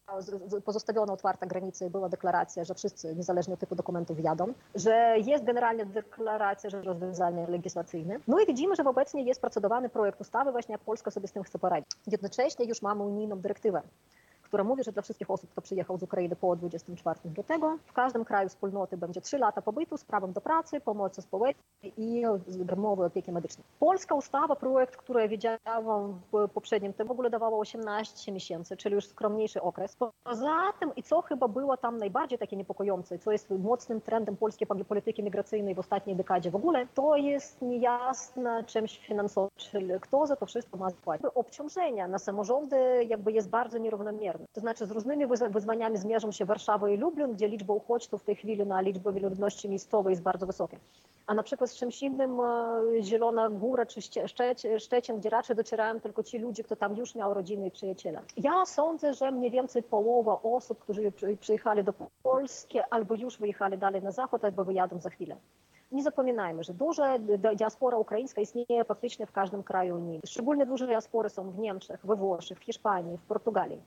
[SPEAKER 3] pozostawiona otwarta granica i była deklaracja, że wszyscy, niezależnie od typu dokumentów, jadą, że jest generalnie deklaracja, że rozwiązanie legislacyjne. No i widzimy, że obecnie jest procedowany projekt ustawy, właśnie jak Polska sobie z tym chce poradzić. Jednocześnie już mamy unijną dyrektywę która mówi, że dla wszystkich osób, kto przyjechał z Ukrainy po 24 lutego, w każdym kraju wspólnoty będzie 3 lata pobytu z prawem do pracy, pomocy społecznej i darmowej opieki medycznej. Polska ustawa, projekt, który widziałam w poprzednim, to w ogóle dawało 18 miesięcy, czyli już skromniejszy okres. Poza tym, i co chyba było tam najbardziej takie niepokojące, co jest mocnym trendem polskiej polityki migracyjnej w ostatniej dekadzie w ogóle, to jest niejasne czymś finansowym, czyli kto za to wszystko ma zapłacić. Obciążenia na samorządy jakby jest bardzo nierównomierne. To znaczy z różnymi wyzwaniami zmierzą się Warszawa i Lublin, gdzie liczba uchodźców w tej chwili na liczbę ludności miejscowej jest bardzo wysoka. A na przykład z czymś innym Zielona Góra czy Szczecin, gdzie raczej docierają tylko ci ludzie, kto tam już miał rodziny i przyjaciela. Ja sądzę, że mniej więcej połowa osób, którzy przyjechali do Polski albo już wyjechali dalej na zachód, albo wyjadą za chwilę. Nie zapominajmy, że duża diaspora ukraińska istnieje faktycznie w każdym kraju Unii. Szczególnie duże diaspory są w Niemczech, we Włoszech, w Hiszpanii, w Portugalii.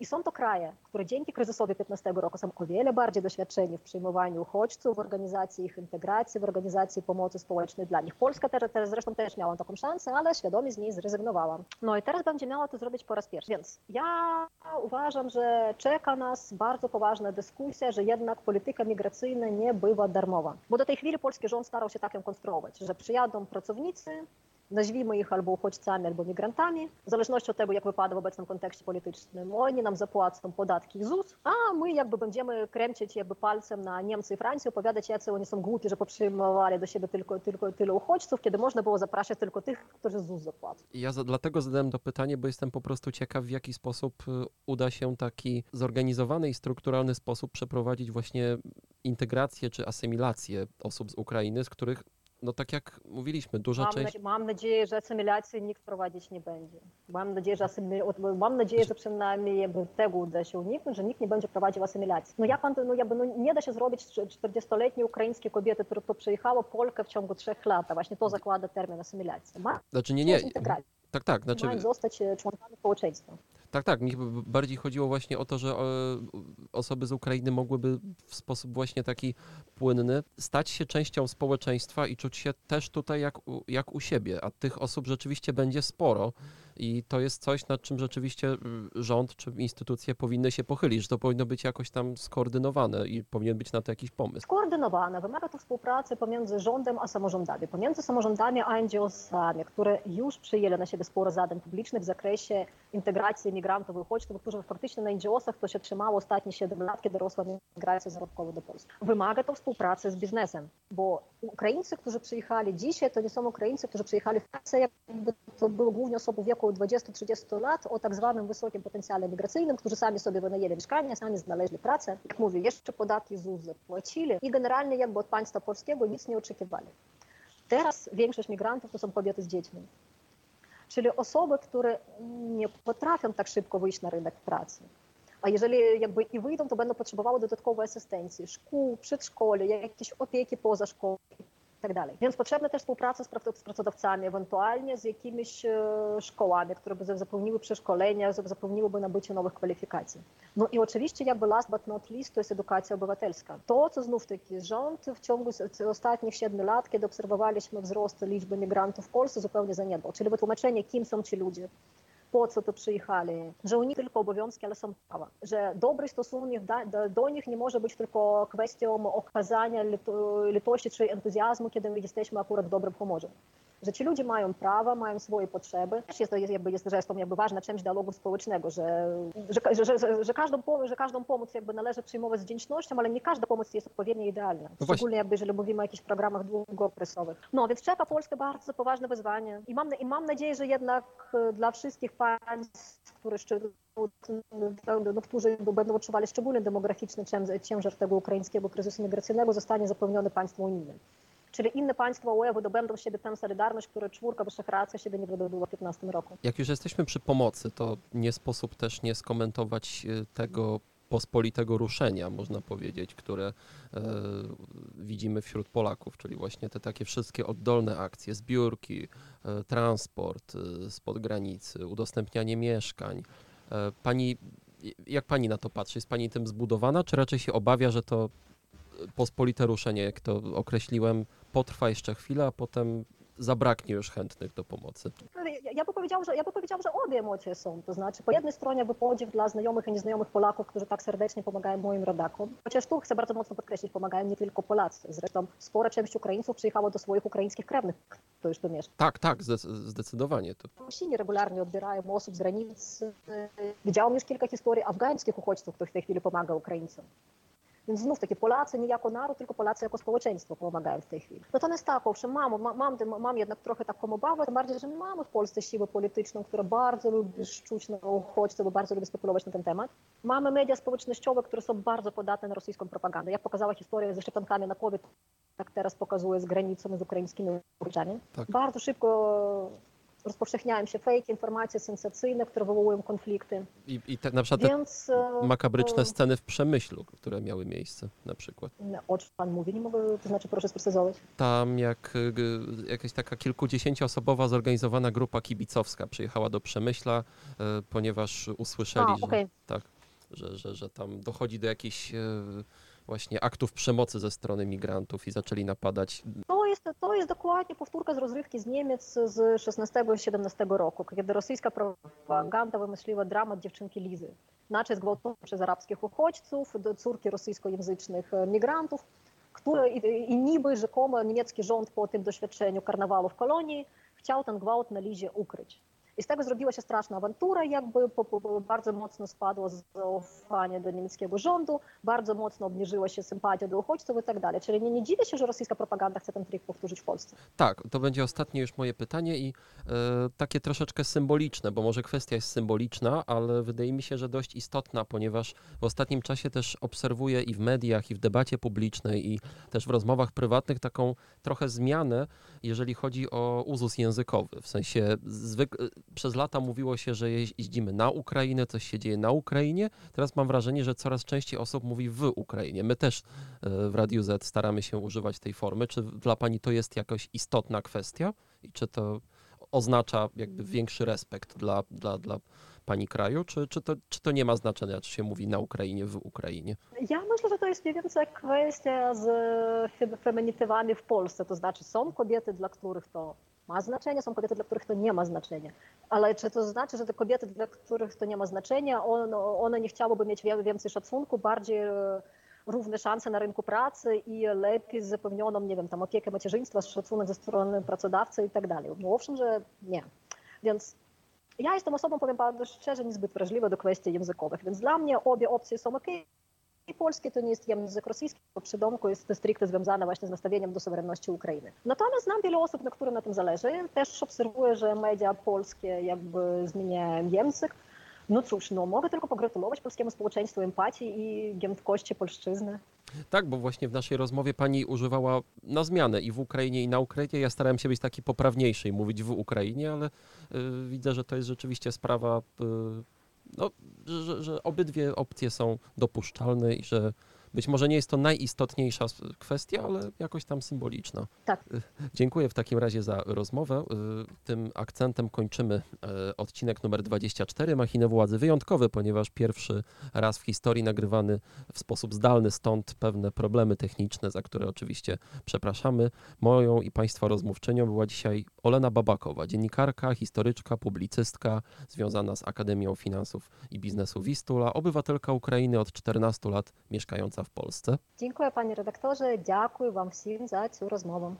[SPEAKER 3] I są to kraje, które dzięki kryzysowi 15 roku są o wiele bardziej doświadczeni w przyjmowaniu uchodźców, w organizacji ich integracji, w organizacji pomocy społecznej dla nich. Polska teraz, teraz zresztą też miała taką szansę, ale świadomie z niej zrezygnowała. No i teraz będzie miała to zrobić po raz pierwszy. Więc ja uważam, że czeka nas bardzo poważna dyskusja, że jednak polityka migracyjna nie bywa darmowa. Bo do tej chwili polski rząd starał się tak ją konstruować, że przyjadą pracownicy, nazwijmy ich albo uchodźcami, albo migrantami, w zależności od tego, jak wypada w obecnym kontekście politycznym. Oni nam zapłacą podatki ZUS, a my jakby będziemy kręcić jakby palcem na Niemcy i Francję, opowiadać, jacy oni są głupi, że potrzymywali do siebie tylko, tylko tyle uchodźców, kiedy można było zapraszać tylko tych, którzy ZUS zapłacą.
[SPEAKER 2] Ja za, dlatego zadałem to pytanie, bo jestem po prostu ciekaw, w jaki sposób y, uda się taki zorganizowany i strukturalny sposób przeprowadzić właśnie integrację czy asymilację osób z Ukrainy, z których no tak jak mówiliśmy, duża
[SPEAKER 3] mam
[SPEAKER 2] część...
[SPEAKER 3] Na, mam nadzieję, że asymilacji nikt prowadzić nie będzie. Mam nadzieję, że, asymi... mam nadzieję, że przynajmniej tego uda się uniknąć, że nikt nie będzie prowadził asymilacji. No jak pan, no jakby no nie da się zrobić 40-letniej ukraińskiej kobiety, która to przyjechała Polkę w ciągu trzech lat, a właśnie to zakłada termin asymilacji. Ma
[SPEAKER 2] znaczy nie, nie. Tak, tak.
[SPEAKER 3] Znaczy... Mają zostać e, członkami społeczeństwa.
[SPEAKER 2] Tak, tak. Mi bardziej chodziło właśnie o to, że e, osoby z Ukrainy mogłyby w sposób właśnie taki płynny stać się częścią społeczeństwa i czuć się też tutaj jak u, jak u siebie, a tych osób rzeczywiście będzie sporo. I to jest coś, nad czym rzeczywiście rząd czy instytucje powinny się pochylić, że to powinno być jakoś tam skoordynowane i powinien być na to jakiś pomysł.
[SPEAKER 3] Skoordynowane. Wymaga to współpracy pomiędzy rządem a samorządami. Pomiędzy samorządami a NGO-sami, które już przyjęły na siebie sporo zadań publicznych w zakresie integracji migrantów i uchodźców, którzy faktycznie na NGO-sach to się trzymało ostatnie 7 lat, kiedy rosła migracja zarobkowa do Polski. Wymaga to współpracy z biznesem, bo Ukraińcy, którzy przyjechali dzisiaj, to nie są Ukraińcy, którzy przyjechali w Polsce, to były głównie osoby w wieku 20-30 lat o tak zwanym wysokim potencjale migracyjnym, którzy sami sobie wynajęli mieszkania, sami znaleźli pracę. Jak mówię, jeszcze podatki ZUS zapłacili i generalnie jakby od państwa polskiego nic nie oczekiwali. Teraz większość migrantów to są kobiety z dziećmi. Czyli osoby, które nie potrafią tak szybko wyjść na rynek pracy. A jeżeli jakby i wyjdą, to będą potrzebowały dodatkowej asystencji, szkół, przedszkoli, jakiejś opieki pozaszkolnej tak dalej. Więc potrzebna też współpraca z pracodawcami, ewentualnie z jakimiś e, szkołami, które by zapewniły przeszkolenia, zapewniłyby nabycie nowych kwalifikacji. No i oczywiście jakby last but not least to jest edukacja obywatelska. To, co znów taki rząd w ciągu ostatnich siedmiu lat, kiedy obserwowaliśmy wzrost liczby migrantów w Polsce, zupełnie zaniedbał. Czyli wytłumaczenie, kim są ci ludzie, u nich tylko obowiązki, ale są prawa, że dobry stosunek do, do nich nie może być tylko kwestią okazania litości czy entuzjazmu, kiedy my jesteśmy akurat w dobrym humorze że ci ludzie mają prawa, mają swoje potrzeby. Też jest to jest, jakby jest zresztą jakby ważna część dialogu społecznego, że, że, że, że, że, każdą, że każdą pomoc jakby należy przyjmować z wdzięcznością, ale nie każda pomoc jest odpowiednio idealna. No Szczególnie jakby, jeżeli mówimy o jakichś programach długookresowych. No więc czeka Polskę bardzo poważne wyzwanie i mam, i mam nadzieję, że jednak e, dla wszystkich państw, które no, którzy będą odczuwali szczególny demograficzny ciężar tego ukraińskiego kryzysu migracyjnego, zostanie zapewniony państwo unijnym. Czyli inne państwa UE wydobędą z siebie tę solidarność, którą czwórka Wyszehradzka siebie nie wydobyła w 15 roku.
[SPEAKER 2] Jak już jesteśmy przy pomocy, to nie sposób też nie skomentować y, tego pospolitego ruszenia, można powiedzieć, które e, widzimy wśród Polaków, czyli właśnie te takie wszystkie oddolne akcje, zbiórki, e, transport e, spod granicy, udostępnianie mieszkań. E, pani, jak pani na to patrzy? Jest pani tym zbudowana, czy raczej się obawia, że to pospolite ruszenie, jak to określiłem, potrwa jeszcze chwilę, a potem zabraknie już chętnych do pomocy.
[SPEAKER 3] Ja, ja by powiedział, że ja by powiedział, że obie emocje są. To znaczy, po jednej stronie jakby podziw dla znajomych i nieznajomych Polaków, którzy tak serdecznie pomagają moim rodakom. Chociaż tu chcę bardzo mocno podkreślić, pomagają nie tylko Polacy. Zresztą spora część Ukraińców przyjechało do swoich ukraińskich krewnych, to już tu mieszka.
[SPEAKER 2] Tak, tak, zdecydowanie. To.
[SPEAKER 3] Rusini regularnie odbierają osób z granic. Widziałam już kilka historii afgańskich uchodźców, których w tej chwili pomaga Ukraińcom. Więc znów takie Polacy nie jako naród, tylko Polacy jako społeczeństwo pomagają w tej chwili. Natomiast tak, owszem, mam, mam, mam jednak trochę taką obawę, tym bardziej, że mamy w Polsce siłę polityczną, która bardzo lubi szczuć na uchodźców, bo bardzo lubi spekulować na ten temat. Mamy media społecznościowe, które są bardzo podatne na rosyjską propagandę. Jak pokazała historia ze szczepionkami na COVID, tak teraz pokazuje z granicą z ukraińskimi uchodźcami. Tak. Bardzo szybko rozpowszechniają się fake informacje sensacyjne, które wywołują konflikty.
[SPEAKER 2] I, i te, na przykład Więc, te makabryczne sceny w Przemyślu, które miały miejsce na przykład.
[SPEAKER 3] O czym pan mówi? Nie mogę, to znaczy proszę sprecyzować.
[SPEAKER 2] Tam jak jakaś taka kilkudziesięcioosobowa zorganizowana grupa kibicowska przyjechała do Przemyśla, ponieważ usłyszeli, A, okay. że, tak, że, że, że tam dochodzi do jakichś właśnie aktów przemocy ze strony migrantów i zaczęli napadać.
[SPEAKER 3] To jest, to jest dokładnie powtórka z rozrywki z Niemiec z 16-17 roku, kiedy rosyjska propaganda wymyśliła dramat dziewczynki Lizy. Znaczy zgwałcone przez arabskich uchodźców, córki rosyjskojęzycznych migrantów, które i, i niby rzekomo niemiecki rząd po tym doświadczeniu karnawalu w kolonii chciał ten gwałt na Lizie ukryć. I z tego zrobiła się straszna awantura, jakby po, po, bardzo mocno spadło zaufanie do niemieckiego rządu, bardzo mocno obniżyła się sympatia do uchodźców i tak dalej. Czyli nie, nie dziwię się, że rosyjska propaganda chce ten trik powtórzyć w Polsce.
[SPEAKER 2] Tak, to będzie ostatnie już moje pytanie i e, takie troszeczkę symboliczne, bo może kwestia jest symboliczna, ale wydaje mi się, że dość istotna, ponieważ w ostatnim czasie też obserwuję i w mediach, i w debacie publicznej, i też w rozmowach prywatnych taką trochę zmianę, jeżeli chodzi o uzus językowy. W sensie zwykle przez lata mówiło się, że jeździmy na Ukrainę, coś się dzieje na Ukrainie. Teraz mam wrażenie, że coraz częściej osób mówi w Ukrainie. My też e, w Radiu Z staramy się używać tej formy. Czy dla Pani to jest jakoś istotna kwestia i czy to oznacza jakby większy respekt dla, dla, dla pani kraju, czy, czy, to, czy to nie ma znaczenia, czy się mówi na Ukrainie, w Ukrainie?
[SPEAKER 3] Ja myślę, że to jest mniej więcej kwestia z feminitywami w Polsce, to znaczy są kobiety, dla których to ma znaczenie, są kobiety, dla których to nie ma znaczenia. Ale czy to znaczy, że te kobiety, dla których to nie ma znaczenia, one, one nie chciałyby mieć więcej szacunku, bardziej e, równe szanse na rynku pracy i lepiej zapewnioną, nie wiem, tam opiekę macierzyństwa, szacunek ze strony pracodawcy i tak dalej. No owszem, że nie. Więc ja jestem osobą, powiem bardzo szczerze, niezbyt wrażliwa do kwestii językowych, więc dla mnie obie opcje są ok. I polski to nie jest język rosyjski, bo przy domku jest stricte związane właśnie z nastawieniem do suwerenności Ukrainy. Natomiast znam wiele osób, na którym na tym zależy. Też obserwuję, że media polskie jakby zmieniają język. No cóż, no mogę tylko pogratulować polskiemu społeczeństwu empatii i giętkości polszczyzny.
[SPEAKER 2] Tak, bo właśnie w naszej rozmowie pani używała na zmianę i w Ukrainie, i na Ukrainie. Ja starałem się być taki poprawniejszy i mówić w Ukrainie, ale y, widzę, że to jest rzeczywiście sprawa, y, no, że, że obydwie opcje są dopuszczalne i że być może nie jest to najistotniejsza kwestia, ale jakoś tam symboliczna.
[SPEAKER 3] Tak.
[SPEAKER 2] Dziękuję w takim razie za rozmowę. Tym akcentem kończymy e, odcinek numer 24 Machiny Władzy. Wyjątkowy, ponieważ pierwszy raz w historii nagrywany w sposób zdalny, stąd pewne problemy techniczne, za które oczywiście przepraszamy. Moją i Państwa rozmówczynią była dzisiaj Olena Babakowa, dziennikarka, historyczka, publicystka związana z Akademią Finansów i Biznesu Wistula, obywatelka Ukrainy od 14 lat mieszkająca w Polsce.
[SPEAKER 3] Dziękuję panie redaktorze, dziękuję wam wszystkim za tę rozmowę.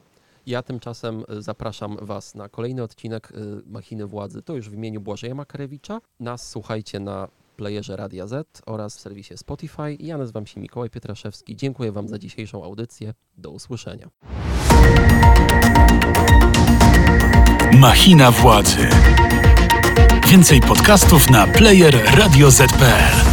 [SPEAKER 2] Ja tymczasem y, zapraszam Was na kolejny odcinek y, Machiny Władzy. To już w imieniu Błażeja Makarewicza. Nas słuchajcie na playerze Radia Z oraz w serwisie Spotify. Ja nazywam się Mikołaj Pietraszewski. Dziękuję Wam za dzisiejszą audycję. Do usłyszenia.
[SPEAKER 1] Machina Władzy. Więcej podcastów na player radioz.pl